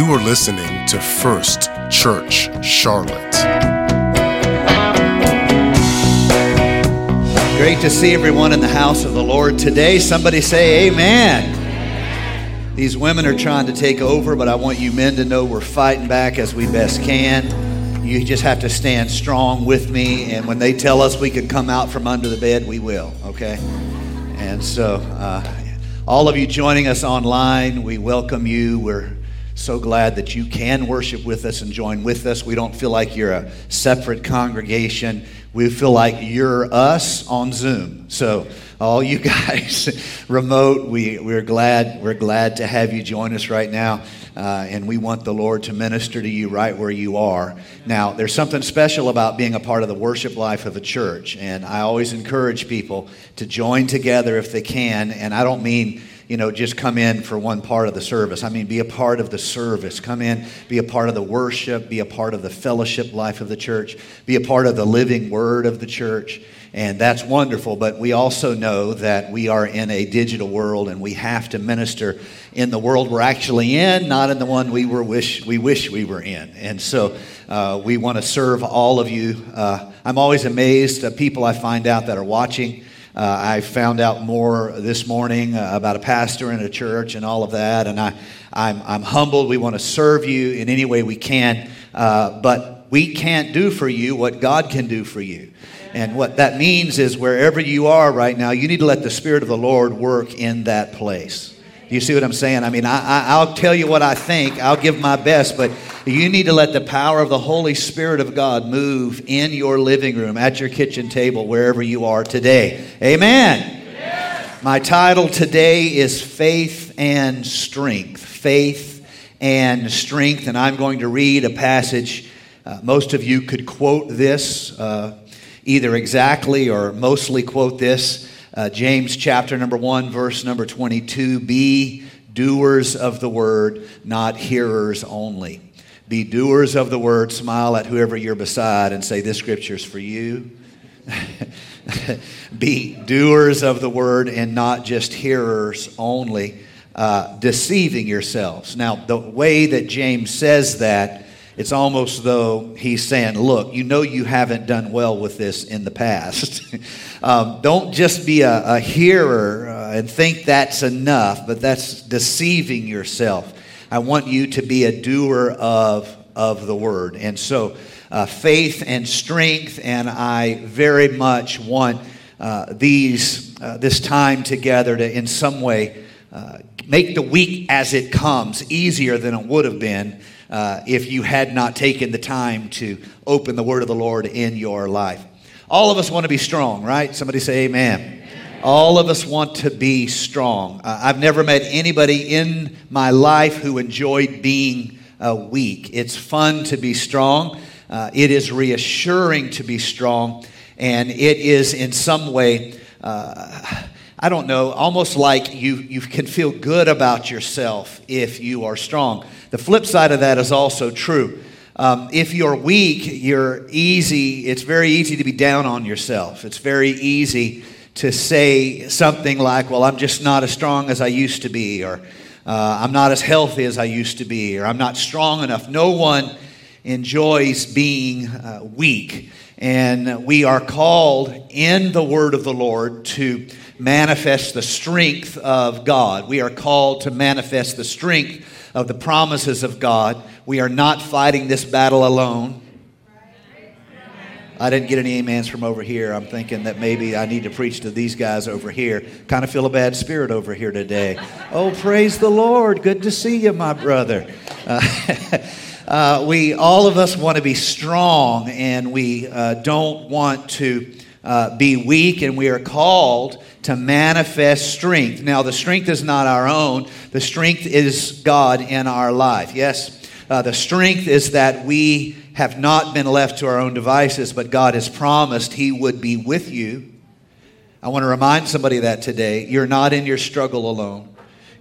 You are listening to First Church Charlotte. Great to see everyone in the house of the Lord today. Somebody say amen. These women are trying to take over, but I want you men to know we're fighting back as we best can. You just have to stand strong with me, and when they tell us we can come out from under the bed, we will, okay? And so, uh, all of you joining us online, we welcome you. We're so glad that you can worship with us and join with us. We don't feel like you're a separate congregation. We feel like you're us on Zoom. So all you guys remote, we, we're glad we're glad to have you join us right now. Uh, and we want the Lord to minister to you right where you are. Now, there's something special about being a part of the worship life of a church, and I always encourage people to join together if they can. And I don't mean you know, just come in for one part of the service. I mean, be a part of the service. Come in, be a part of the worship, be a part of the fellowship life of the church, be a part of the living word of the church. And that's wonderful. But we also know that we are in a digital world and we have to minister in the world we're actually in, not in the one we, were wish, we wish we were in. And so uh, we want to serve all of you. Uh, I'm always amazed at people I find out that are watching. Uh, I found out more this morning uh, about a pastor in a church and all of that, and I, I'm, I'm humbled. We want to serve you in any way we can, uh, but we can't do for you what God can do for you. And what that means is wherever you are right now, you need to let the Spirit of the Lord work in that place. Do you see what I'm saying? I mean, I, will tell you what I think, I'll give my best, but you need to let the power of the Holy Spirit of God move in your living room, at your kitchen table, wherever you are today. Amen. Yes. My title today is Faith and Strength. Faith and Strength, and I'm going to read a passage. Uh, most of you could quote this, uh, either exactly or mostly quote this. Uh, James chapter number 1, verse number 22 Be doers of the word, not hearers only. Be doers of the word, smile at whoever you're beside, and say, This scripture's for you. Be doers of the word and not just hearers only, uh, deceiving yourselves. Now, the way that James says that, it's almost though he's saying, Look, you know you haven't done well with this in the past. um, don't just be a, a hearer uh, and think that's enough, but that's deceiving yourself. I want you to be a doer of, of the word. And so, uh, faith and strength, and I very much want uh, these, uh, this time together to, in some way, uh, make the week as it comes easier than it would have been uh, if you had not taken the time to open the word of the Lord in your life. All of us want to be strong, right? Somebody say amen. amen. All of us want to be strong. Uh, I've never met anybody in my life who enjoyed being uh, weak. It's fun to be strong. Uh, it is reassuring to be strong. And it is in some way, uh, I don't know, almost like you, you can feel good about yourself if you are strong. The flip side of that is also true. Um, if you're weak, you're easy, it's very easy to be down on yourself. It's very easy to say something like, well, I'm just not as strong as I used to be, or uh, I'm not as healthy as I used to be, or I'm not strong enough. No one enjoys being uh, weak. And we are called in the word of the Lord to manifest the strength of God. We are called to manifest the strength of the promises of God. We are not fighting this battle alone. I didn't get any amens from over here. I'm thinking that maybe I need to preach to these guys over here. Kind of feel a bad spirit over here today. Oh, praise the Lord. Good to see you, my brother. Uh, uh, we, all of us want to be strong and we uh, don't want to uh, be weak, and we are called to manifest strength. Now, the strength is not our own, the strength is God in our life. Yes, uh, the strength is that we have not been left to our own devices, but God has promised He would be with you. I want to remind somebody that today. You're not in your struggle alone.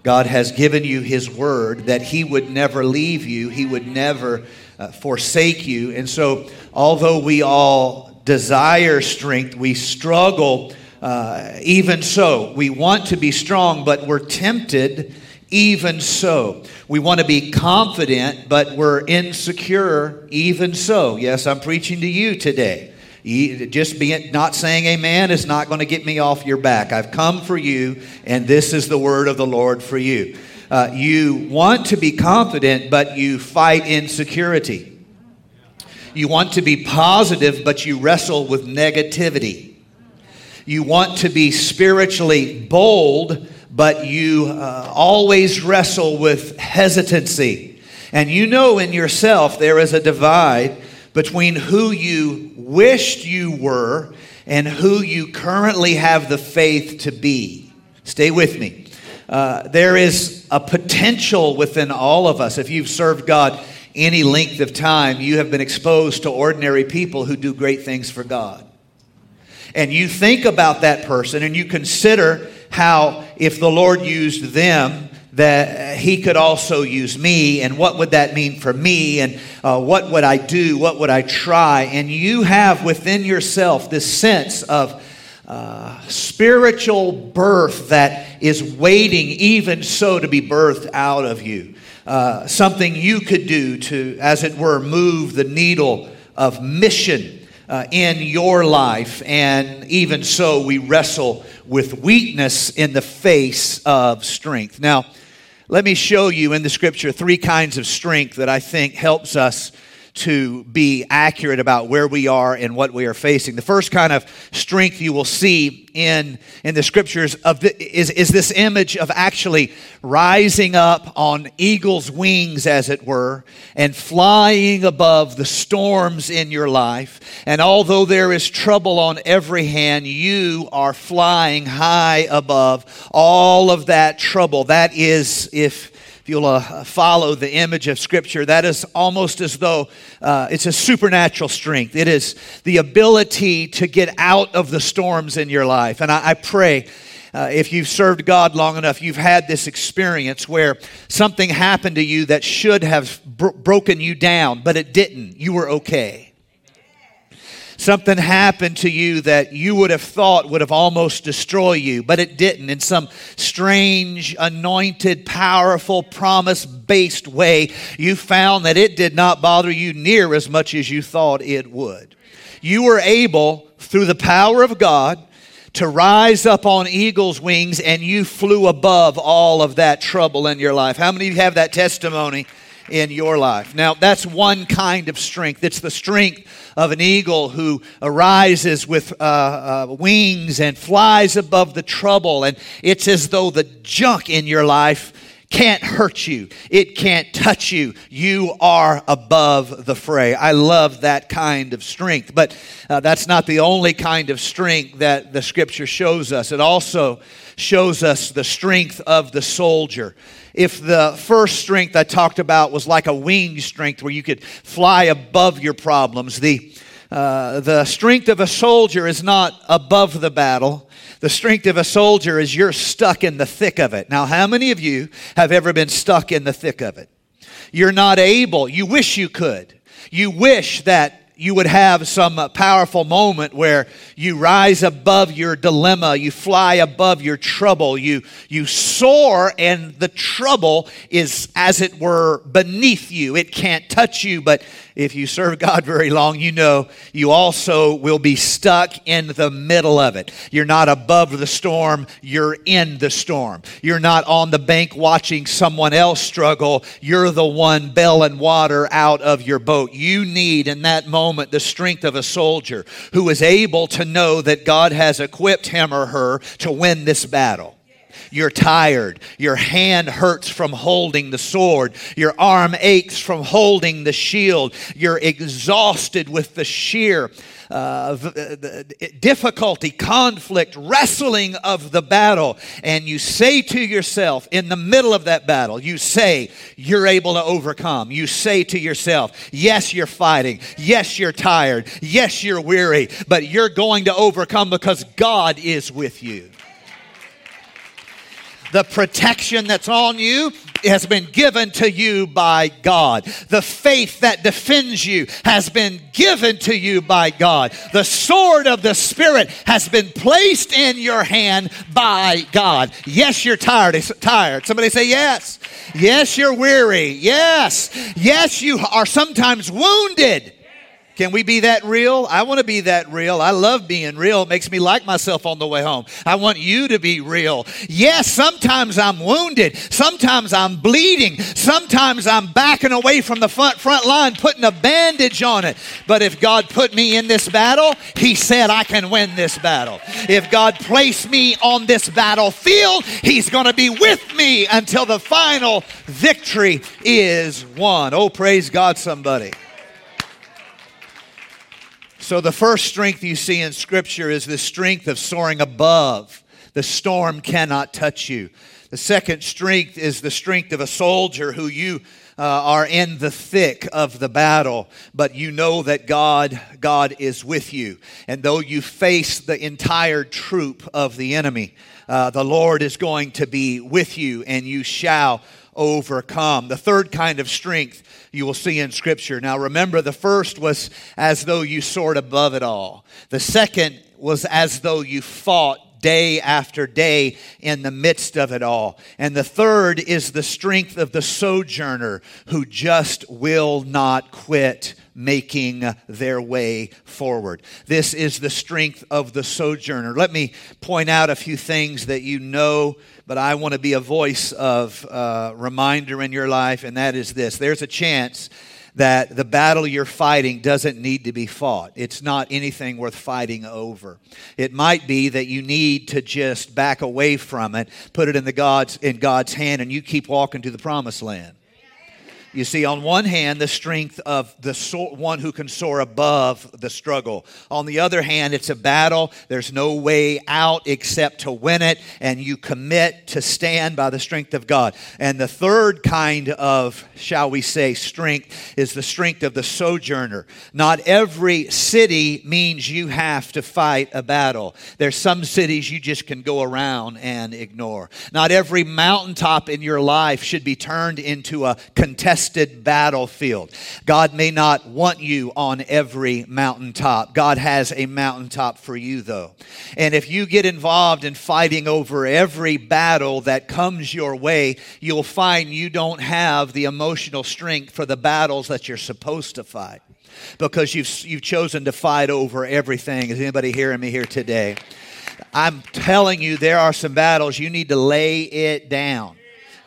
God has given you His word that He would never leave you, He would never uh, forsake you. And so, although we all desire strength, we struggle uh, even so. We want to be strong, but we're tempted even so. We want to be confident, but we're insecure, even so. Yes, I'm preaching to you today. Just being not saying amen is not going to get me off your back. I've come for you, and this is the word of the Lord for you. Uh, you want to be confident, but you fight insecurity. You want to be positive, but you wrestle with negativity. You want to be spiritually bold, but you uh, always wrestle with hesitancy. And you know in yourself there is a divide between who you wished you were and who you currently have the faith to be. Stay with me. Uh, there is a potential within all of us. If you've served God any length of time, you have been exposed to ordinary people who do great things for God. And you think about that person and you consider how, if the Lord used them, that he could also use me, and what would that mean for me, and uh, what would I do, what would I try? And you have within yourself this sense of uh, spiritual birth that is waiting, even so, to be birthed out of you. Uh, something you could do to, as it were, move the needle of mission uh, in your life. And even so, we wrestle with weakness in the face of strength. Now, let me show you in the scripture three kinds of strength that I think helps us to be accurate about where we are and what we are facing. The first kind of strength you will see in, in the scriptures of the, is, is this image of actually rising up on eagle's wings, as it were, and flying above the storms in your life. And although there is trouble on every hand, you are flying high above all of that trouble. That is, if you'll uh, follow the image of Scripture, that is almost as though uh, it's a supernatural strength. It is the ability to get out of the storms in your life. And I, I pray. Uh, if you've served God long enough, you've had this experience where something happened to you that should have bro- broken you down, but it didn't. You were okay. Something happened to you that you would have thought would have almost destroyed you, but it didn't. In some strange, anointed, powerful, promise based way, you found that it did not bother you near as much as you thought it would. You were able, through the power of God, to rise up on eagle's wings and you flew above all of that trouble in your life. How many of you have that testimony? In your life. Now, that's one kind of strength. It's the strength of an eagle who arises with uh, uh, wings and flies above the trouble. And it's as though the junk in your life can't hurt you. It can't touch you. You are above the fray. I love that kind of strength. But uh, that's not the only kind of strength that the scripture shows us. It also shows us the strength of the soldier if the first strength I talked about was like a wing strength where you could fly above your problems, the, uh, the strength of a soldier is not above the battle. The strength of a soldier is you're stuck in the thick of it. Now, how many of you have ever been stuck in the thick of it? You're not able, you wish you could. You wish that you would have some powerful moment where you rise above your dilemma, you fly above your trouble, you, you soar, and the trouble is, as it were, beneath you. It can't touch you, but if you serve God very long, you know you also will be stuck in the middle of it. You're not above the storm, you're in the storm. You're not on the bank watching someone else struggle, you're the one bailing water out of your boat. You need in that moment the strength of a soldier who is able to know that God has equipped him or her to win this battle. You're tired. Your hand hurts from holding the sword. Your arm aches from holding the shield. You're exhausted with the sheer uh, difficulty, conflict, wrestling of the battle. And you say to yourself in the middle of that battle, you say, You're able to overcome. You say to yourself, Yes, you're fighting. Yes, you're tired. Yes, you're weary. But you're going to overcome because God is with you. The protection that's on you has been given to you by God. The faith that defends you has been given to you by God. The sword of the Spirit has been placed in your hand by God. Yes, you're tired. Tired. Somebody say yes. Yes, you're weary. Yes. Yes, you are sometimes wounded. Can we be that real? I want to be that real. I love being real. It makes me like myself on the way home. I want you to be real. Yes, sometimes I'm wounded. Sometimes I'm bleeding. Sometimes I'm backing away from the front, front line, putting a bandage on it. But if God put me in this battle, He said I can win this battle. If God placed me on this battlefield, He's going to be with me until the final victory is won. Oh, praise God, somebody. So, the first strength you see in Scripture is the strength of soaring above. The storm cannot touch you. The second strength is the strength of a soldier who you uh, are in the thick of the battle, but you know that God, God is with you. And though you face the entire troop of the enemy, uh, the Lord is going to be with you, and you shall overcome. The third kind of strength you will see in Scripture. Now, remember, the first was as though you soared above it all, the second was as though you fought day after day in the midst of it all. And the third is the strength of the sojourner who just will not quit making their way forward. This is the strength of the sojourner. Let me point out a few things that you know but I want to be a voice of uh, reminder in your life, and that is this there's a chance that the battle you're fighting doesn't need to be fought. It's not anything worth fighting over. It might be that you need to just back away from it, put it in the God's in God's hand and you keep walking to the promised land. You see, on one hand, the strength of the so- one who can soar above the struggle. On the other hand, it's a battle. There's no way out except to win it, and you commit to stand by the strength of God. And the third kind of, shall we say, strength is the strength of the sojourner. Not every city means you have to fight a battle. There's some cities you just can go around and ignore. Not every mountaintop in your life should be turned into a contested contested battlefield. God may not want you on every mountaintop. God has a mountaintop for you, though. And if you get involved in fighting over every battle that comes your way, you'll find you don't have the emotional strength for the battles that you're supposed to fight because you've, you've chosen to fight over everything. Is anybody hearing me here today? I'm telling you, there are some battles you need to lay it down.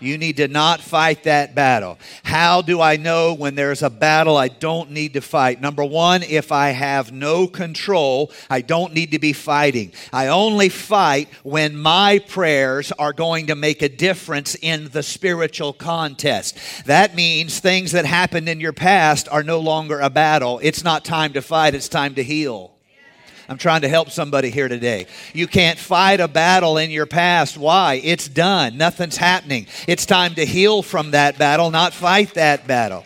You need to not fight that battle. How do I know when there's a battle I don't need to fight? Number one, if I have no control, I don't need to be fighting. I only fight when my prayers are going to make a difference in the spiritual contest. That means things that happened in your past are no longer a battle. It's not time to fight, it's time to heal. I'm trying to help somebody here today. You can't fight a battle in your past. Why? It's done. Nothing's happening. It's time to heal from that battle, not fight that battle.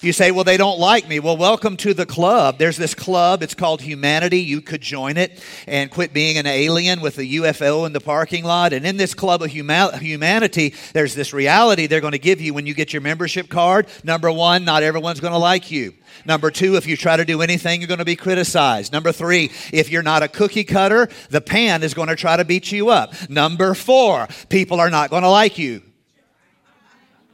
You say, well, they don't like me. Well, welcome to the club. There's this club. It's called Humanity. You could join it and quit being an alien with a UFO in the parking lot. And in this club of humanity, there's this reality they're going to give you when you get your membership card. Number one, not everyone's going to like you. Number two, if you try to do anything, you're going to be criticized. Number three, if you're not a cookie cutter, the pan is going to try to beat you up. Number four, people are not going to like you.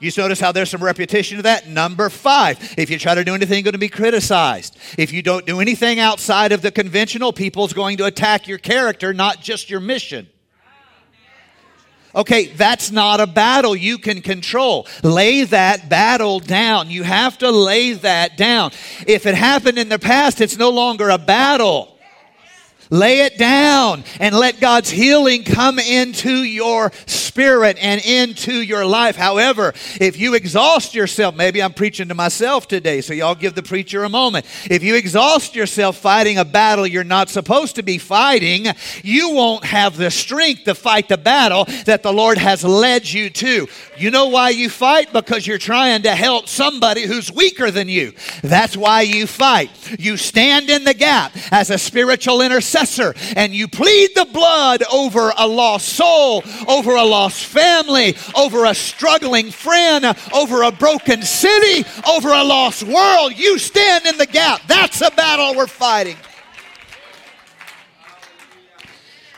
You notice how there's some repetition of that? Number five, if you try to do anything, you're going to be criticized. If you don't do anything outside of the conventional, people's going to attack your character, not just your mission. Okay, that's not a battle you can control. Lay that battle down. You have to lay that down. If it happened in the past, it's no longer a battle. Lay it down and let God's healing come into your spirit and into your life. However, if you exhaust yourself, maybe I'm preaching to myself today, so y'all give the preacher a moment. If you exhaust yourself fighting a battle you're not supposed to be fighting, you won't have the strength to fight the battle that the Lord has led you to. You know why you fight? Because you're trying to help somebody who's weaker than you. That's why you fight. You stand in the gap as a spiritual intercessor intercessor and you plead the blood over a lost soul, over a lost family, over a struggling friend, over a broken city, over a lost world, you stand in the gap. That's a battle we're fighting.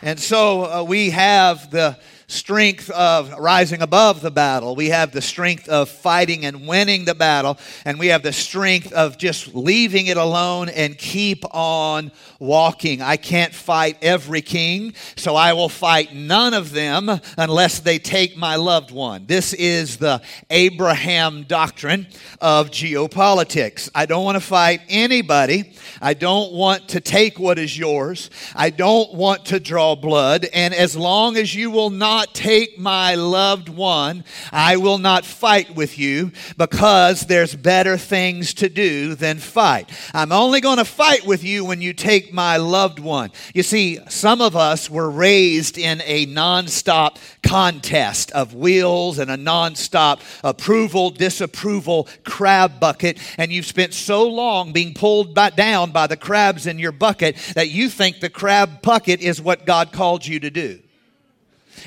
And so uh, we have the strength of rising above the battle. We have the strength of fighting and winning the battle. And we have the strength of just leaving it alone and keep on walking. I can't fight every king, so I will fight none of them unless they take my loved one. This is the Abraham doctrine of geopolitics. I don't want to fight anybody. I don't want to take what is yours. I don't want to draw blood. And as long as you will not not take my loved one, I will not fight with you because there's better things to do than fight. I'm only going to fight with you when you take my loved one. You see, some of us were raised in a nonstop contest of wheels and a nonstop approval, disapproval crab bucket, and you've spent so long being pulled by, down by the crabs in your bucket that you think the crab bucket is what God called you to do.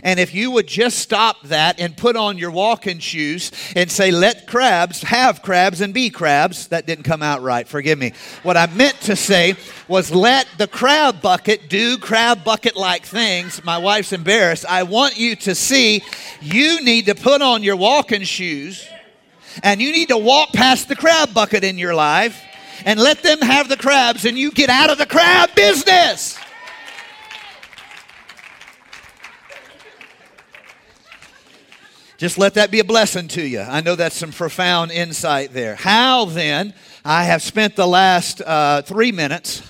And if you would just stop that and put on your walking shoes and say, let crabs have crabs and be crabs, that didn't come out right. Forgive me. What I meant to say was let the crab bucket do crab bucket like things. My wife's embarrassed. I want you to see you need to put on your walking shoes and you need to walk past the crab bucket in your life and let them have the crabs and you get out of the crab business. Just let that be a blessing to you. I know that's some profound insight there. How then? I have spent the last uh, three minutes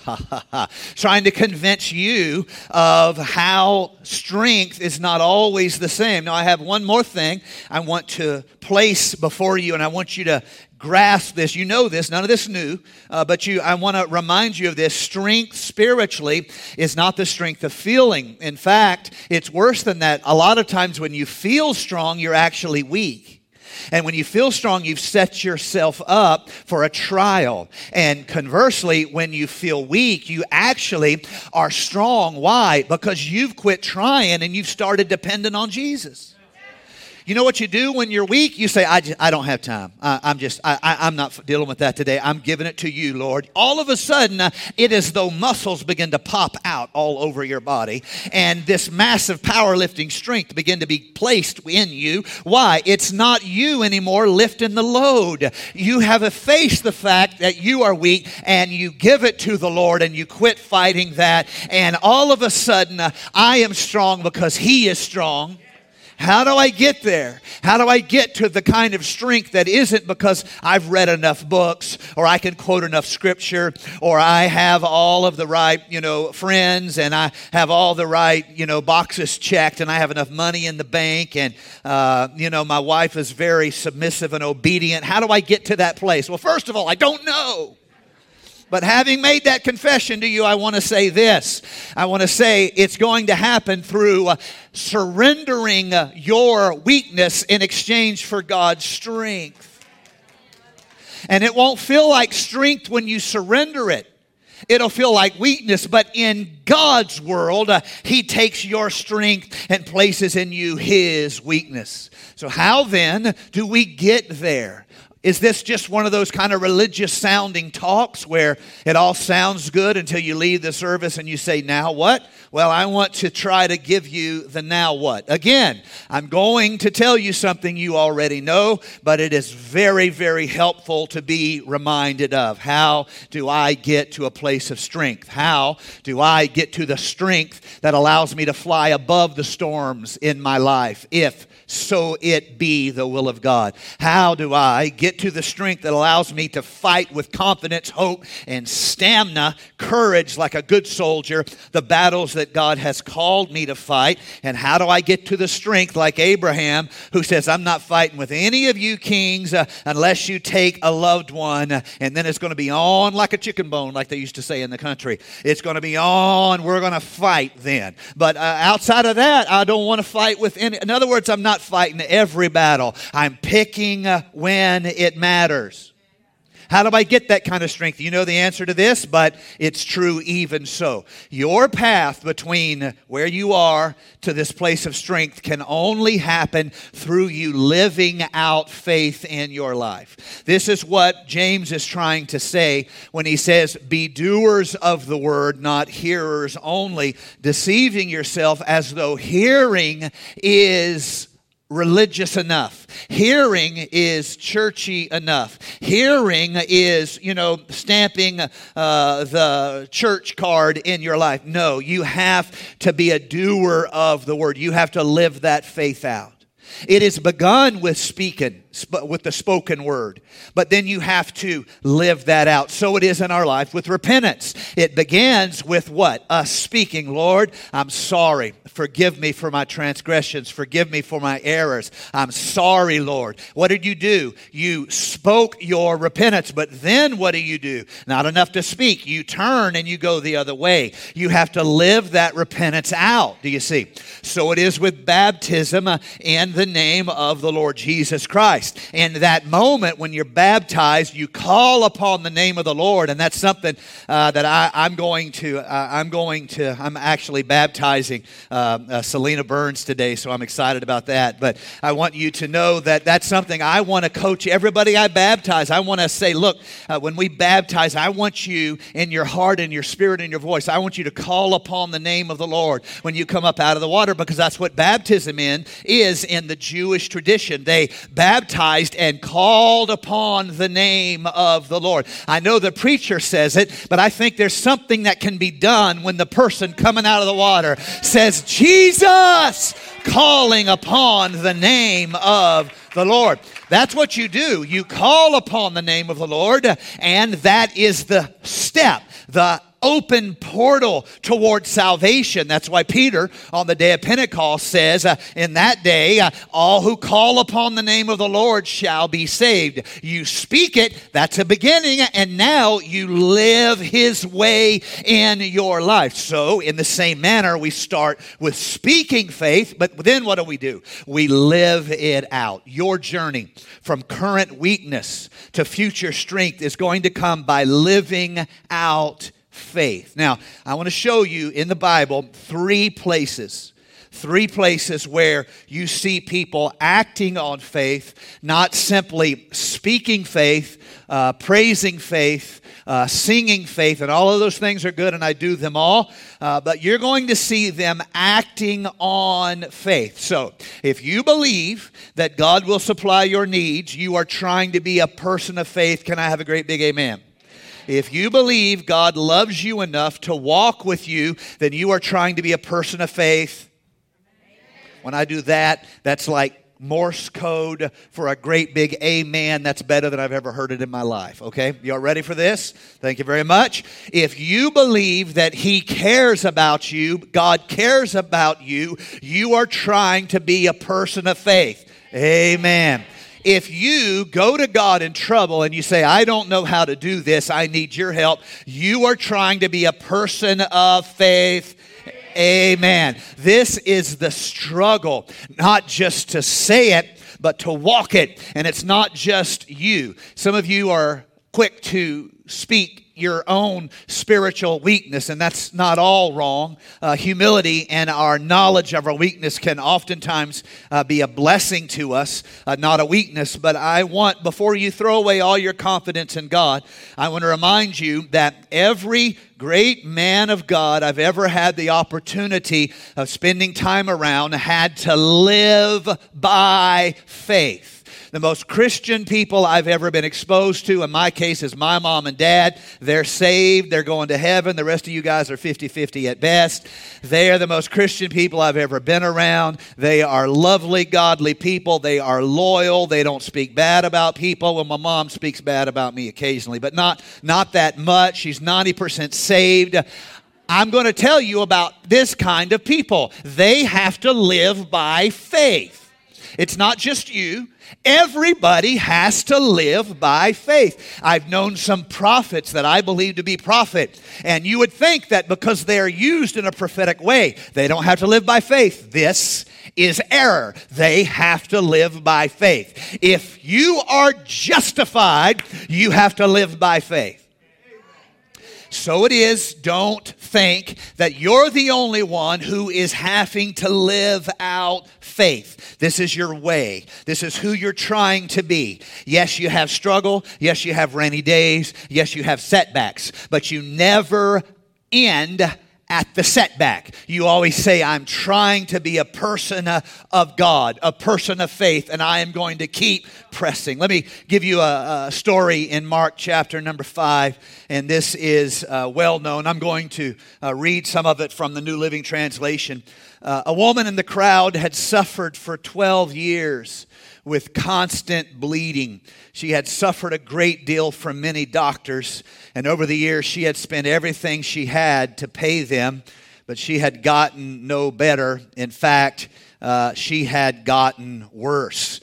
trying to convince you of how strength is not always the same. Now, I have one more thing I want to place before you, and I want you to grasp this. You know this, none of this new, uh, but you, I want to remind you of this. Strength spiritually is not the strength of feeling. In fact, it's worse than that. A lot of times when you feel strong, you're actually weak. And when you feel strong, you've set yourself up for a trial. And conversely, when you feel weak, you actually are strong. Why? Because you've quit trying and you've started depending on Jesus. You know what you do when you're weak? You say, I, just, I don't have time. I, am just, I, I, am not dealing with that today. I'm giving it to you, Lord. All of a sudden, uh, it is though muscles begin to pop out all over your body, and this massive powerlifting strength begin to be placed in you. Why? It's not you anymore lifting the load. You have effaced the fact that you are weak, and you give it to the Lord, and you quit fighting that, and all of a sudden, uh, I am strong because He is strong. How do I get there? How do I get to the kind of strength that isn't because I've read enough books or I can quote enough scripture or I have all of the right, you know, friends and I have all the right, you know, boxes checked and I have enough money in the bank and, uh, you know, my wife is very submissive and obedient. How do I get to that place? Well, first of all, I don't know. But having made that confession to you, I want to say this. I want to say it's going to happen through uh, surrendering uh, your weakness in exchange for God's strength. And it won't feel like strength when you surrender it. It'll feel like weakness, but in God's world, uh, He takes your strength and places in you His weakness. So, how then do we get there? Is this just one of those kind of religious sounding talks where it all sounds good until you leave the service and you say, Now what? Well, I want to try to give you the now what. Again, I'm going to tell you something you already know, but it is very, very helpful to be reminded of. How do I get to a place of strength? How do I get to the strength that allows me to fly above the storms in my life if so it be the will of God. How do I get to the strength that allows me to fight with confidence, hope, and stamina, courage like a good soldier, the battles that God has called me to fight? And how do I get to the strength like Abraham, who says, I'm not fighting with any of you kings uh, unless you take a loved one, and then it's going to be on like a chicken bone, like they used to say in the country. It's going to be on. We're going to fight then. But uh, outside of that, I don't want to fight with any. In other words, I'm not not fighting every battle. I'm picking uh, when it matters. How do I get that kind of strength? You know the answer to this, but it's true even so. Your path between where you are to this place of strength can only happen through you living out faith in your life. This is what James is trying to say when he says, Be doers of the word, not hearers only, deceiving yourself as though hearing is religious enough. Hearing is churchy enough. Hearing is, you know, stamping uh, the church card in your life. No, you have to be a doer of the word. You have to live that faith out. It is begun with speaking, with the spoken word, but then you have to live that out. So it is in our life with repentance. It begins with what? Us speaking, Lord, I'm sorry. Forgive me for my transgressions. Forgive me for my errors. I'm sorry, Lord. What did you do? You spoke your repentance, but then what do you do? Not enough to speak. You turn and you go the other way. You have to live that repentance out. Do you see? So it is with baptism uh, in the name of the Lord Jesus Christ. In that moment when you're baptized, you call upon the name of the Lord, and that's something uh, that I, am going to. Uh, I'm going to. I'm actually baptizing. Uh, uh, Selena Burns today, so I'm excited about that. But I want you to know that that's something I want to coach everybody I baptize. I want to say, look, uh, when we baptize, I want you in your heart and your spirit and your voice, I want you to call upon the name of the Lord when you come up out of the water because that's what baptism in is in the Jewish tradition. They baptized and called upon the name of the Lord. I know the preacher says it, but I think there's something that can be done when the person coming out of the water says, Jesus, calling upon the name of the Lord. That's what you do. You call upon the name of the Lord, and that is the step, the open portal toward salvation. That's why Peter on the day of Pentecost says, uh, In that day, uh, all who call upon the name of the Lord shall be saved. You speak it, that's a beginning, and now you live his way in your life. So, in the same manner, we start with speaking faith, but then what do we do? We live it out. Your journey from current weakness to future strength is going to come by living out faith. Now, I want to show you in the Bible three places. Three places where you see people acting on faith, not simply speaking faith, uh, praising faith, uh, singing faith, and all of those things are good, and I do them all. Uh, but you're going to see them acting on faith. So, if you believe that God will supply your needs, you are trying to be a person of faith. Can I have a great big amen? If you believe God loves you enough to walk with you, then you are trying to be a person of faith. When I do that, that's like Morse code for a great big amen. That's better than I've ever heard it in my life. Okay? Y'all ready for this? Thank you very much. If you believe that He cares about you, God cares about you, you are trying to be a person of faith. Amen. If you go to God in trouble and you say, I don't know how to do this, I need your help, you are trying to be a person of faith. Amen. This is the struggle, not just to say it, but to walk it. And it's not just you. Some of you are quick to speak your own spiritual weakness, and that's not all wrong. Uh, humility and our knowledge of our weakness can oftentimes uh, be a blessing to us, uh, not a weakness. But I want, before you throw away all your confidence in God, I want to remind you that every great man of God I've ever had the opportunity of spending time around had to live by faith the most Christian people I've ever been exposed to. In my case, is my mom and dad. They're saved, they're going to heaven. The rest of you guys are 50 50 at best. They are the most Christian people I've ever been around. They are lovely, godly people. They are loyal. They don't speak bad about people. Well, my mom speaks bad about me occasionally, but not, not that much. She's 90% saved. I'm going to tell you about this kind of people. They have to live by faith. It's not just you. Everybody has to live by faith. I've known some prophets that I believe to be prophet, and you would think that because they are used in a prophetic way, they don't have to live by faith. This is error. They have to live by faith. If you are justified, you have to live by faith. So it is. Don't think that you're the only one who is having to live out faith. This is your way. This is who you're trying to be. Yes, you have struggle. Yes, you have rainy days. Yes, you have setbacks. But you never end at the setback. You always say, I'm trying to be a person of God, a person of faith, and I am going to keep pressing. Let me give you a, a story in Mark chapter number five, and this is uh, well known. I'm going to uh, read some of it from the New Living Translation. Uh, a woman in the crowd had suffered for 12 years with constant bleeding. She had suffered a great deal from many doctors, and over the years she had spent everything she had to pay them, but she had gotten no better. In fact, uh, she had gotten worse.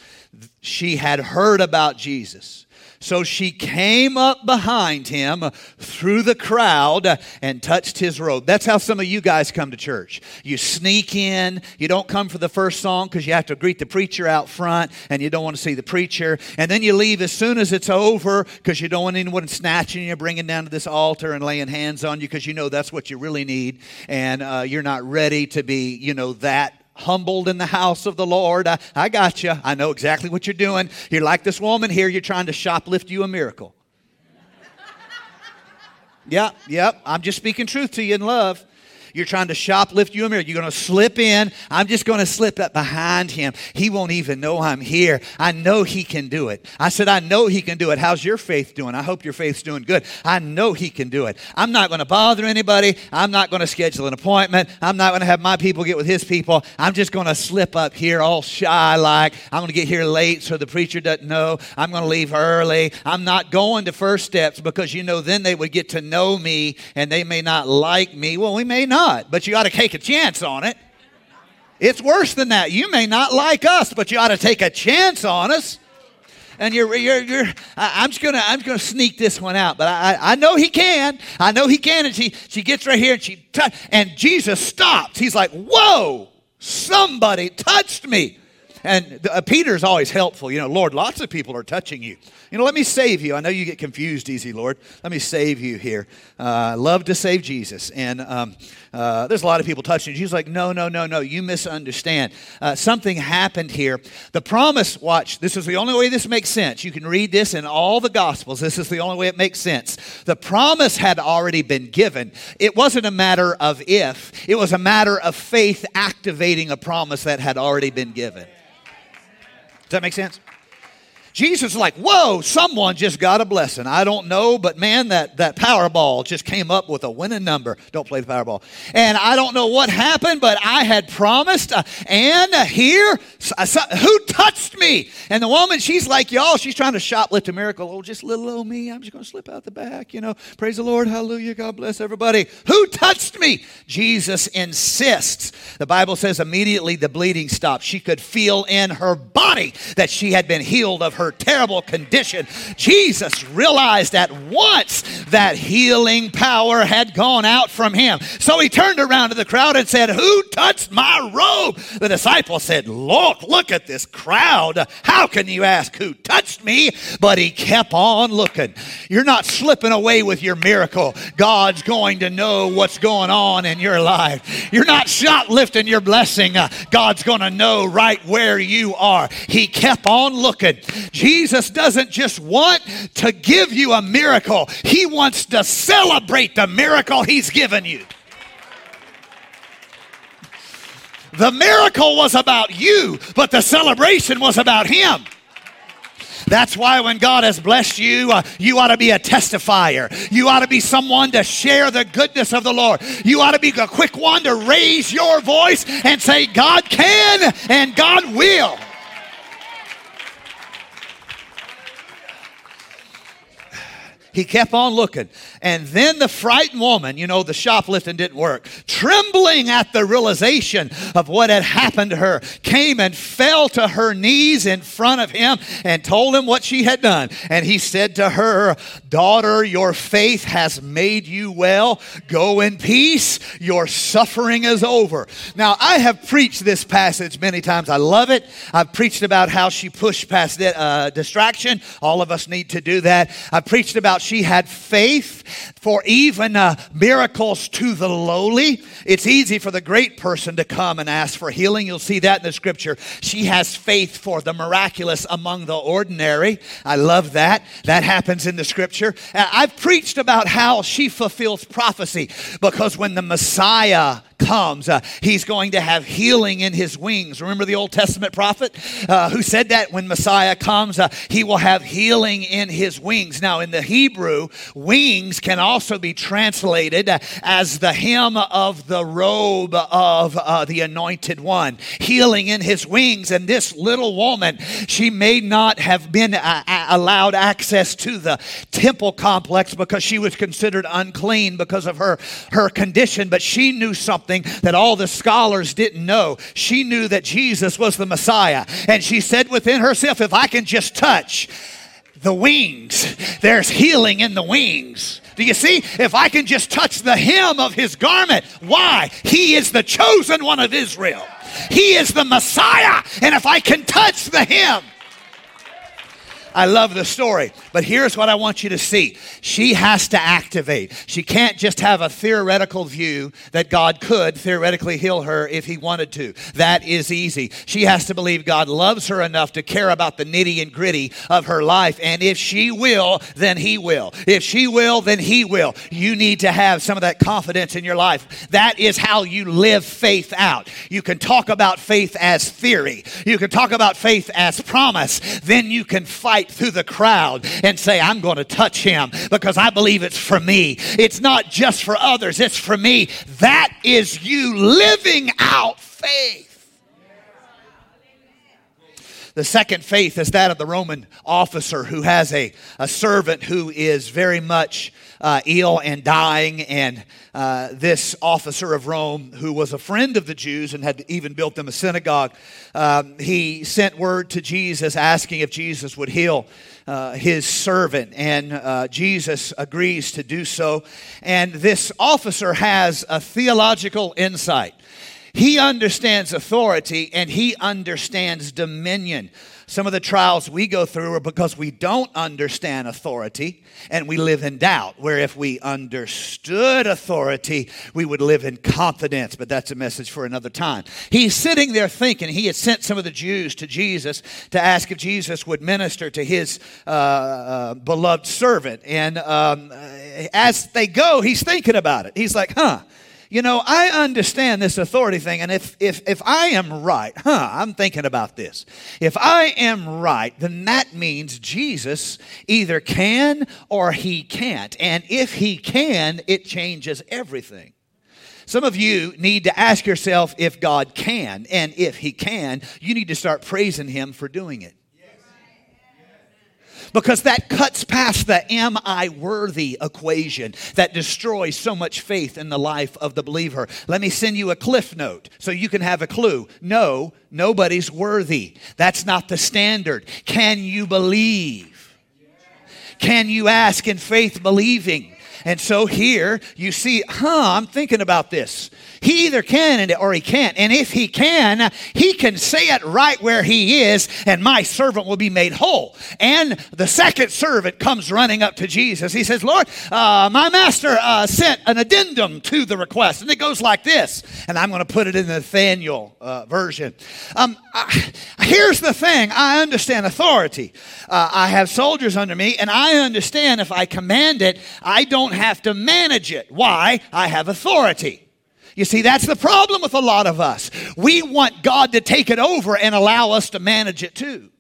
She had heard about Jesus. So she came up behind him through the crowd and touched his robe. That's how some of you guys come to church. You sneak in. You don't come for the first song because you have to greet the preacher out front and you don't want to see the preacher. And then you leave as soon as it's over because you don't want anyone snatching you, bringing down to this altar and laying hands on you because you know that's what you really need. And uh, you're not ready to be, you know, that humbled in the house of the Lord. I, I got you. I know exactly what you're doing. You're like this woman here, you're trying to shoplift you a miracle. yep, yep. I'm just speaking truth to you in love. You're trying to shoplift you a mirror. You're going to slip in. I'm just going to slip up behind him. He won't even know I'm here. I know he can do it. I said, I know he can do it. How's your faith doing? I hope your faith's doing good. I know he can do it. I'm not going to bother anybody. I'm not going to schedule an appointment. I'm not going to have my people get with his people. I'm just going to slip up here all shy like I'm going to get here late so the preacher doesn't know. I'm going to leave early. I'm not going to first steps because you know then they would get to know me and they may not like me. Well, we may not not, but you ought to take a chance on it. It's worse than that. You may not like us, but you ought to take a chance on us. And you're, you're, you're I'm just gonna, I'm just gonna sneak this one out, but I, I know he can. I know he can. And she, she gets right here and she, t- and Jesus stops. He's like, whoa, somebody touched me. And uh, Peter's always helpful. You know, Lord, lots of people are touching you. You know, let me save you. I know you get confused easy, Lord. Let me save you here. Uh, love to save Jesus. And um, uh, there's a lot of people touching. She's like, no, no, no, no. You misunderstand. Uh, something happened here. The promise, watch, this is the only way this makes sense. You can read this in all the Gospels. This is the only way it makes sense. The promise had already been given. It wasn't a matter of if, it was a matter of faith activating a promise that had already been given. Does that make sense? Jesus is like, whoa, someone just got a blessing. I don't know, but man, that, that Powerball just came up with a winning number. Don't play the Powerball. And I don't know what happened, but I had promised. Uh, and uh, here, uh, who touched me? And the woman, she's like, y'all, she's trying to shoplift a miracle. Oh, just little old me. I'm just going to slip out the back, you know. Praise the Lord. Hallelujah. God bless everybody. Who touched me? Jesus insists. The Bible says immediately the bleeding stopped. She could feel in her body that she had been healed of her her terrible condition, Jesus realized at once that healing power had gone out from him. So he turned around to the crowd and said, Who touched my robe? The disciple said, Look, look at this crowd. How can you ask who touched me? But he kept on looking. You're not slipping away with your miracle. God's going to know what's going on in your life. You're not shoplifting your blessing. God's going to know right where you are. He kept on looking. Jesus doesn't just want to give you a miracle, He wants to celebrate the miracle He's given you. The miracle was about you, but the celebration was about Him. That's why when God has blessed you, uh, you ought to be a testifier. You ought to be someone to share the goodness of the Lord. You ought to be a quick one to raise your voice and say, God can and God will. He kept on looking. And then the frightened woman, you know, the shoplifting didn't work, trembling at the realization of what had happened to her, came and fell to her knees in front of him and told him what she had done. And he said to her, Daughter, your faith has made you well. Go in peace. Your suffering is over. Now, I have preached this passage many times. I love it. I've preached about how she pushed past uh, distraction. All of us need to do that. I preached about she had faith for even uh, miracles to the lowly. It's easy for the great person to come and ask for healing. You'll see that in the scripture. She has faith for the miraculous among the ordinary. I love that. That happens in the scripture. Uh, I've preached about how she fulfills prophecy because when the Messiah comes, uh, he's going to have healing in his wings. Remember the Old Testament prophet uh, who said that when Messiah comes, uh, he will have healing in his wings. Now, in the Hebrew, wings can also be translated uh, as the hem of the robe of uh, the anointed one, healing in his wings. And this little woman, she may not have been uh, allowed access to the temple complex because she was considered unclean because of her, her condition, but she knew something something that all the scholars didn't know. She knew that Jesus was the Messiah. And she said within herself, if I can just touch the wings, there's healing in the wings. Do you see? If I can just touch the hem of his garment, why? He is the chosen one of Israel. He is the Messiah. And if I can touch the hem, I love the story. But here's what I want you to see she has to activate. She can't just have a theoretical view that God could theoretically heal her if he wanted to. That is easy. She has to believe God loves her enough to care about the nitty and gritty of her life. And if she will, then he will. If she will, then he will. You need to have some of that confidence in your life. That is how you live faith out. You can talk about faith as theory, you can talk about faith as promise. Then you can fight right through the crowd and say, I'm going to touch him because I believe it's for me. It's not just for others, it's for me. That is you living out faith. The second faith is that of the Roman officer who has a, a servant who is very much uh, ill and dying. And uh, this officer of Rome, who was a friend of the Jews and had even built them a synagogue, um, he sent word to Jesus asking if Jesus would heal. Uh, his servant, and uh, Jesus agrees to do so. And this officer has a theological insight. He understands authority and he understands dominion. Some of the trials we go through are because we don't understand authority and we live in doubt. Where if we understood authority, we would live in confidence. But that's a message for another time. He's sitting there thinking he had sent some of the Jews to Jesus to ask if Jesus would minister to his uh, uh, beloved servant. And um, as they go, he's thinking about it. He's like, huh you know, I understand this authority thing, and if, if, if I am right, huh, I'm thinking about this. If I am right, then that means Jesus either can or he can't. And if he can, it changes everything. Some of you need to ask yourself if God can, and if he can, you need to start praising him for doing it because that cuts past the am I worthy equation that destroys so much faith in the life of the believer. Let me send you a cliff note so you can have a clue. No, nobody's worthy. That's not the standard. Can you believe? Can you ask in faith believing? And so here you see, huh, I'm thinking about this. He either can or he can't. And if he can, he can say it right where he is, and my servant will be made whole. And the second servant comes running up to Jesus. He says, Lord, uh, my master uh, sent an addendum to the request. And it goes like this. And I'm going to put it in the Nathaniel uh, version. Um, I, here's the thing I understand authority. Uh, I have soldiers under me, and I understand if I command it, I don't have to manage it. Why? I have authority. You see, that's the problem with a lot of us. We want God to take it over and allow us to manage it too.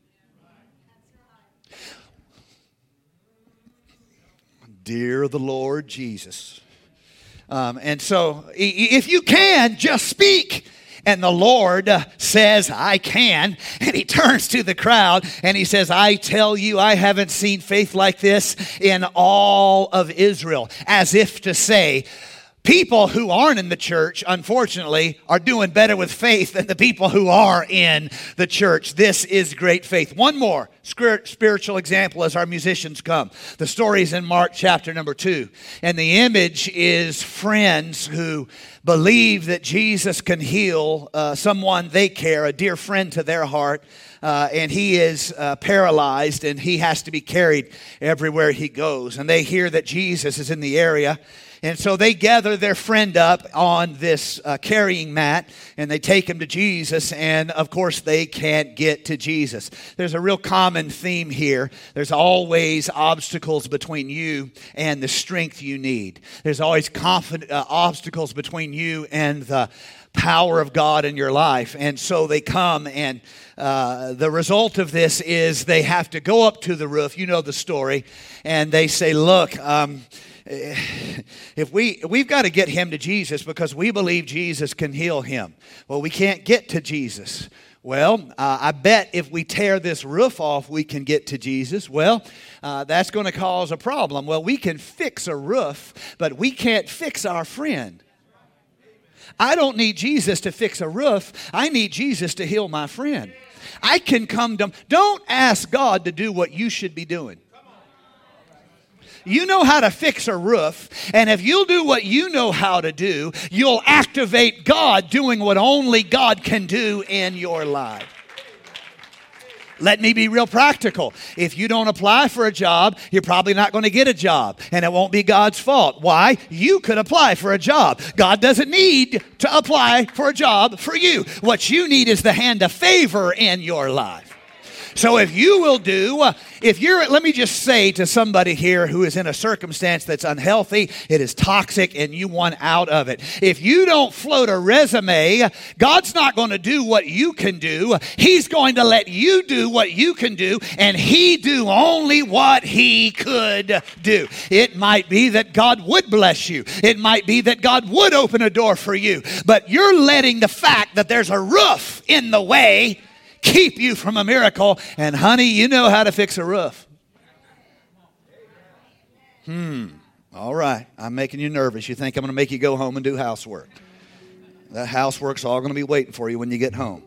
Dear the Lord Jesus. Um, and so, if you can, just speak. And the Lord uh, says, I can. And he turns to the crowd and he says, I tell you, I haven't seen faith like this in all of Israel. As if to say, people who aren't in the church, unfortunately, are doing better with faith than the people who are in the church. This is great faith. One more spiritual example as our musicians come. The story is in Mark chapter number two. And the image is friends who believe that Jesus can heal uh, someone they care, a dear friend to their heart. Uh, and he is uh, paralyzed and he has to be carried everywhere he goes. And they hear that Jesus is in the area and so they gather their friend up on this uh, carrying mat and they take him to Jesus. And of course, they can't get to Jesus. There's a real common theme here. There's always obstacles between you and the strength you need, there's always confident, uh, obstacles between you and the power of God in your life. And so they come, and uh, the result of this is they have to go up to the roof. You know the story. And they say, Look, um, if we we've got to get him to Jesus because we believe Jesus can heal him. Well, we can't get to Jesus. Well, uh, I bet if we tear this roof off, we can get to Jesus. Well, uh, that's going to cause a problem. Well, we can fix a roof, but we can't fix our friend. I don't need Jesus to fix a roof. I need Jesus to heal my friend. I can come to, don't ask God to do what you should be doing. You know how to fix a roof, and if you'll do what you know how to do, you'll activate God doing what only God can do in your life. Let me be real practical. If you don't apply for a job, you're probably not going to get a job, and it won't be God's fault. Why? You could apply for a job. God doesn't need to apply for a job for you. What you need is the hand of favor in your life. So if you will do, uh, if you're, let me just say to somebody here who is in a circumstance that's unhealthy, it is toxic, and you want out of it. If you don't float a resume, God's not going to do what you can do. He's going to let you do what you can do, and He do only what He could do. It might be that God would bless you. It might be that God would open a door for you, but you're letting the fact that there's a roof in the way keep you from a miracle. And honey, you know how to fix a roof. Hmm. All right. I'm making you nervous. You think I'm going to make you go home and do housework. That housework's all going to be waiting for you when you get home.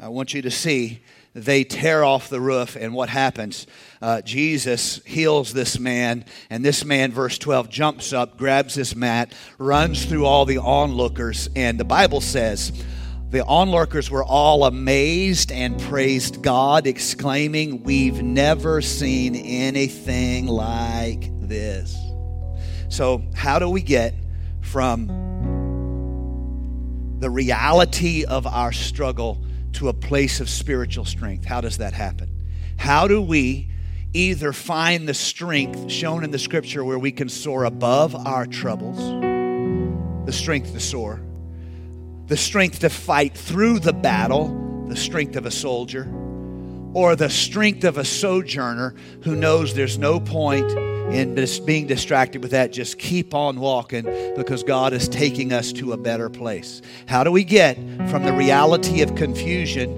I want you to see they tear off the roof, and what happens? Uh, Jesus heals this man, and this man, verse 12, jumps up, grabs this mat, runs through all the onlookers, and the Bible says, the onlookers were all amazed and praised God, exclaiming, We've never seen anything like this. So, how do we get from the reality of our struggle to a place of spiritual strength? How does that happen? How do we either find the strength shown in the scripture where we can soar above our troubles, the strength to soar? The strength to fight through the battle, the strength of a soldier, or the strength of a sojourner who knows there's no point in just being distracted with that. Just keep on walking because God is taking us to a better place. How do we get from the reality of confusion?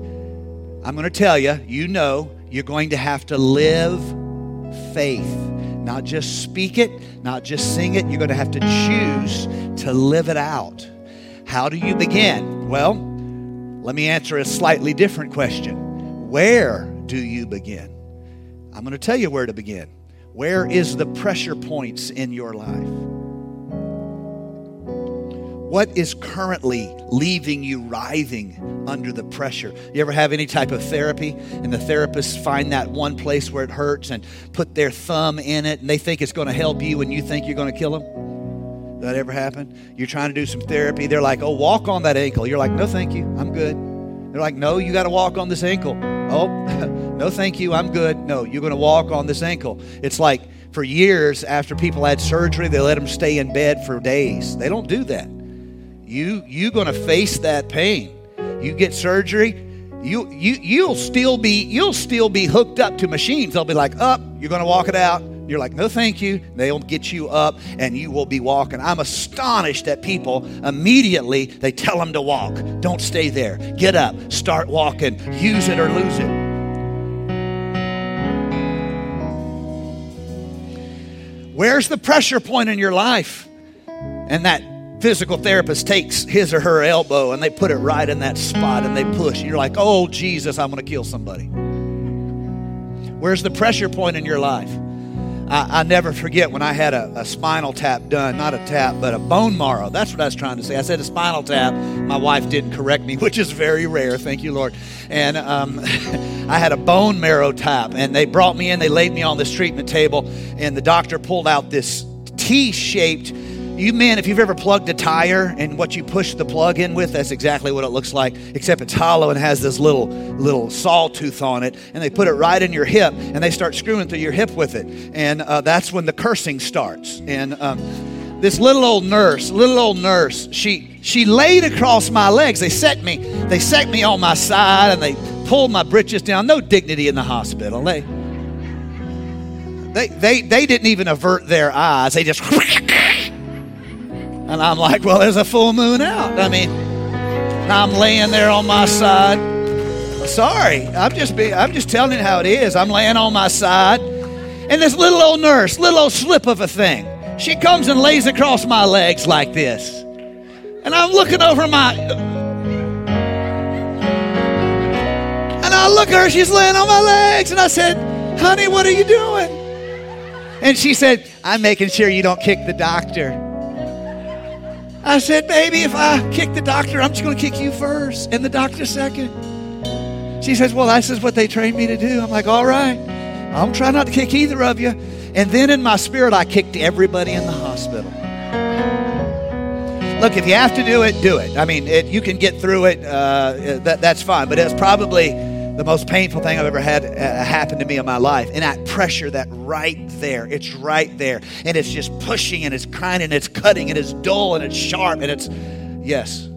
I'm going to tell you, you know, you're going to have to live faith. Not just speak it, not just sing it. You're going to have to choose to live it out. How do you begin? Well, let me answer a slightly different question. Where do you begin? I'm going to tell you where to begin. Where is the pressure points in your life? What is currently leaving you writhing under the pressure? You ever have any type of therapy and the therapists find that one place where it hurts and put their thumb in it and they think it's going to help you and you think you're going to kill them? That ever happen? You're trying to do some therapy. They're like, oh, walk on that ankle. You're like, no, thank you. I'm good. They're like, no, you got to walk on this ankle. Oh, no, thank you. I'm good. No, you're going to walk on this ankle. It's like for years after people had surgery, they let them stay in bed for days. They don't do that. You you're going to face that pain. You get surgery, you you you'll still be you'll still be hooked up to machines. They'll be like, "Up, oh, you're going to walk it out. You're like, no, thank you. They'll get you up and you will be walking. I'm astonished that people immediately they tell them to walk. Don't stay there. Get up, start walking, use it or lose it. Where's the pressure point in your life? And that physical therapist takes his or her elbow and they put it right in that spot and they push. And you're like, oh, Jesus, I'm going to kill somebody. Where's the pressure point in your life? I, I never forget when I had a, a, spinal tap done, not a tap, but a bone marrow. That's what I was trying to say. I said a spinal tap. My wife didn't correct me, which is very rare. Thank you, Lord. And um, I had a bone marrow tap, and they brought me in. They laid me on this treatment table, and the doctor pulled out this T shaped you men, if you've ever plugged a tire and what you push the plug in with, that's exactly what it looks like, except it's hollow and has this little little sawtooth on it, and they put it right in your hip and they start screwing through your hip with it, and uh, that's when the cursing starts. And um, this little old nurse, little old nurse, she she laid across my legs. They set me, they set me on my side, and they pulled my britches down. No dignity in the hospital. They they they, they didn't even avert their eyes. They just And I'm like, well, there's a full moon out. I mean, I'm laying there on my side. Sorry, I'm just be, I'm just telling you how it is. I'm laying on my side, and this little old nurse, little old slip of a thing, she comes and lays across my legs like this, and I'm looking over my. And I look at her, she's laying on my legs, and I said, "Honey, what are you doing?" And she said, "I'm making sure you don't kick the doctor." I said, Baby, if I kick the doctor, I'm just going to kick you first and the doctor second. She says, Well, this is what they trained me to do. I'm like, All right. I'm trying not to kick either of you. And then in my spirit, I kicked everybody in the hospital. Look, if you have to do it, do it. I mean, it, you can get through it. Uh, that, that's fine. But it's probably the most painful thing I've ever had uh, happen to me in my life. And that pressure, that right there, it's right there. And it's just pushing and it's crying and it's cutting and it's dull and it's sharp and it's, yes.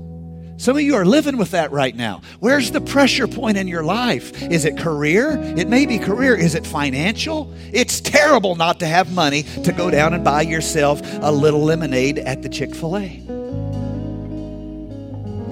Some of you are living with that right now. Where's the pressure point in your life? Is it career? It may be career. Is it financial? It's terrible not to have money to go down and buy yourself a little lemonade at the Chick fil A.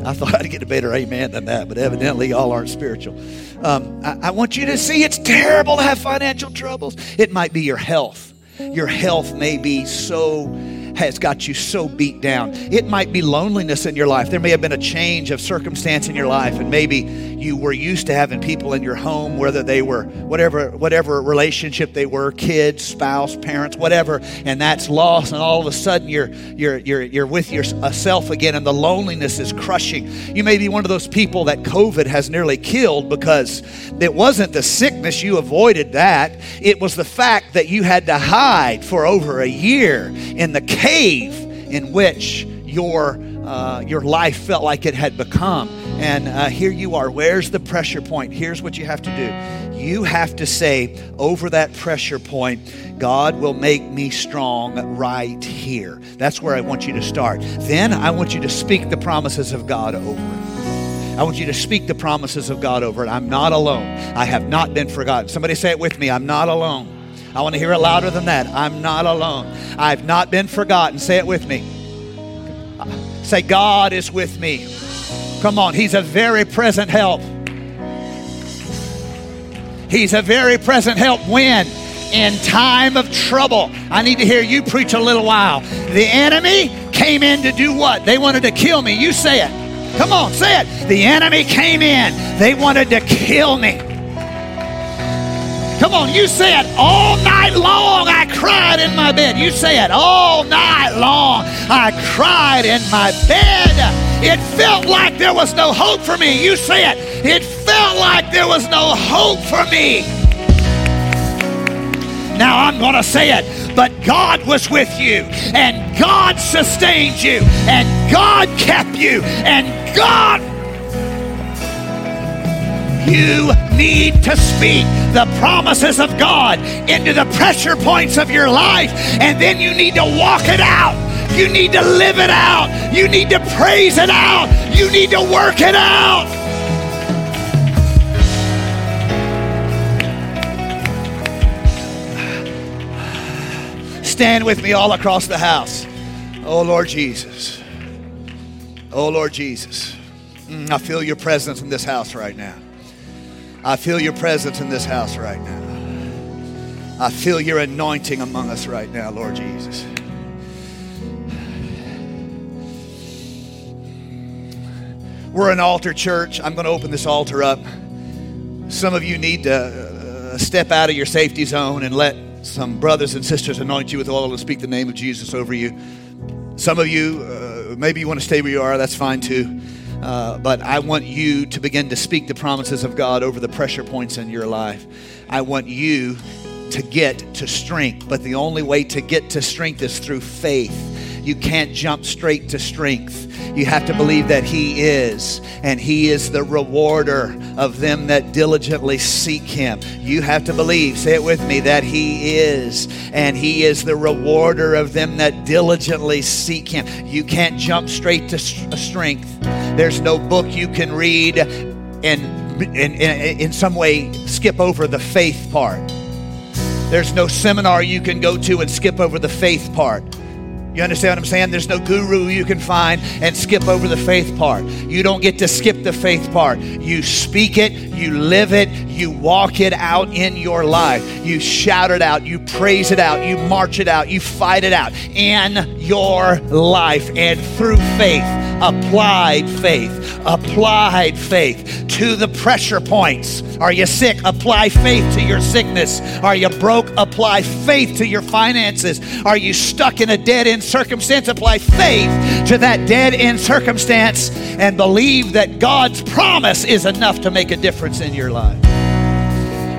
I thought I'd get a better amen than that, but evidently y'all aren't spiritual. Um, I, I want you to see it's terrible to have financial troubles. It might be your health. Your health may be so has got you so beat down. It might be loneliness in your life. There may have been a change of circumstance in your life, and maybe you were used to having people in your home, whether they were whatever whatever relationship they were, kids, spouse, parents, whatever, and that's lost, and all of a sudden you're you're you're you're with yourself again, and the loneliness is crushing. You may be one of those people that COVID has nearly killed because it wasn't the sickness you avoided that; it was the fact that you had to hide for over a year in the cave in which your, uh, your life felt like it had become. And uh, here you are. Where's the pressure point? Here's what you have to do you have to say over that pressure point, God will make me strong right here. That's where I want you to start. Then I want you to speak the promises of God over it. I want you to speak the promises of God over it. I'm not alone. I have not been forgotten. Somebody say it with me. I'm not alone. I want to hear it louder than that. I'm not alone. I've not been forgotten. Say it with me. Say, God is with me. Come on, He's a very present help. He's a very present help when? In time of trouble. I need to hear you preach a little while. The enemy came in to do what? They wanted to kill me. You say it. Come on, say it. The enemy came in. They wanted to kill me. Come on, you say it. All night long I cried in my bed. You say it. All night long I cried in my bed. It felt like there was no hope for me. You say it. It felt like there was no hope for me. Now I'm going to say it, but God was with you, and God sustained you, and God kept you, and God you need to speak the promises of God into the pressure points of your life, and then you need to walk it out. You need to live it out. You need to praise it out. You need to work it out. Stand with me all across the house. Oh, Lord Jesus. Oh, Lord Jesus. Mm, I feel your presence in this house right now. I feel your presence in this house right now. I feel your anointing among us right now, Lord Jesus. We're an altar church. I'm going to open this altar up. Some of you need to uh, step out of your safety zone and let some brothers and sisters anoint you with oil and speak the name of Jesus over you. Some of you, uh, maybe you want to stay where you are, that's fine too. Uh, but I want you to begin to speak the promises of God over the pressure points in your life. I want you to get to strength, but the only way to get to strength is through faith. You can't jump straight to strength. You have to believe that He is, and He is the rewarder of them that diligently seek Him. You have to believe, say it with me, that He is, and He is the rewarder of them that diligently seek Him. You can't jump straight to strength. There's no book you can read and in, some way skip over the faith part. There's no seminar you can go to and skip over the faith part. You understand what I'm saying? There's no guru you can find and skip over the faith part. You don't get to skip the faith part. You speak it, you live it, you walk it out in your life. You shout it out, you praise it out, you march it out, you fight it out in your life. And through faith, applied faith, applied faith to the pressure points. Are you sick? Apply faith to your sickness. Are you broke? Apply faith to your finances. Are you stuck in a dead circumstance, apply faith to that dead end circumstance and believe that God's promise is enough to make a difference in your life.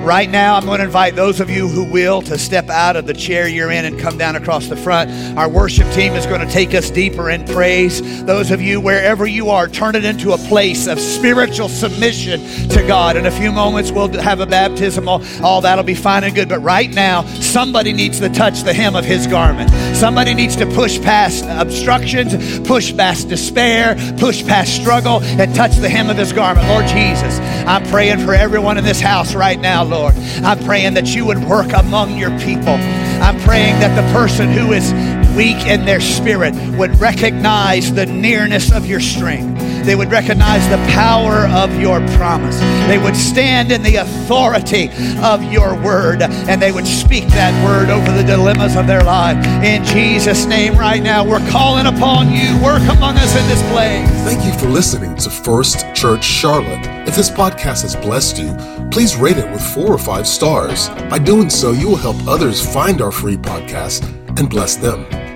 Right now, I'm going to invite those of you who will to step out of the chair you're in and come down across the front. Our worship team is going to take us deeper in praise. Those of you, wherever you are, turn it into a place of spiritual submission to God. In a few moments, we'll have a baptism. All, that'll be fine and good. But right now, somebody needs to touch the hem of his garment. Somebody needs to push past obstructions, push past despair, push past struggle, and touch the hem of his garment. Lord Jesus, I'm praying for everyone in this house right now, Lord. Lord. I'm praying that you would work among your people. I'm praying that the person who is weak in their spirit would recognize the nearness of your strength. They would recognize the power of your promise. They would stand in the authority of your word and they would speak that word over the dilemmas of their life. In Jesus' name, right now, we're calling upon you. Work among us in this place. Thank you for listening to First Church Charlotte. If this podcast has blessed you, please rate it with four or five stars. By doing so, you will help others find our free podcast and bless them.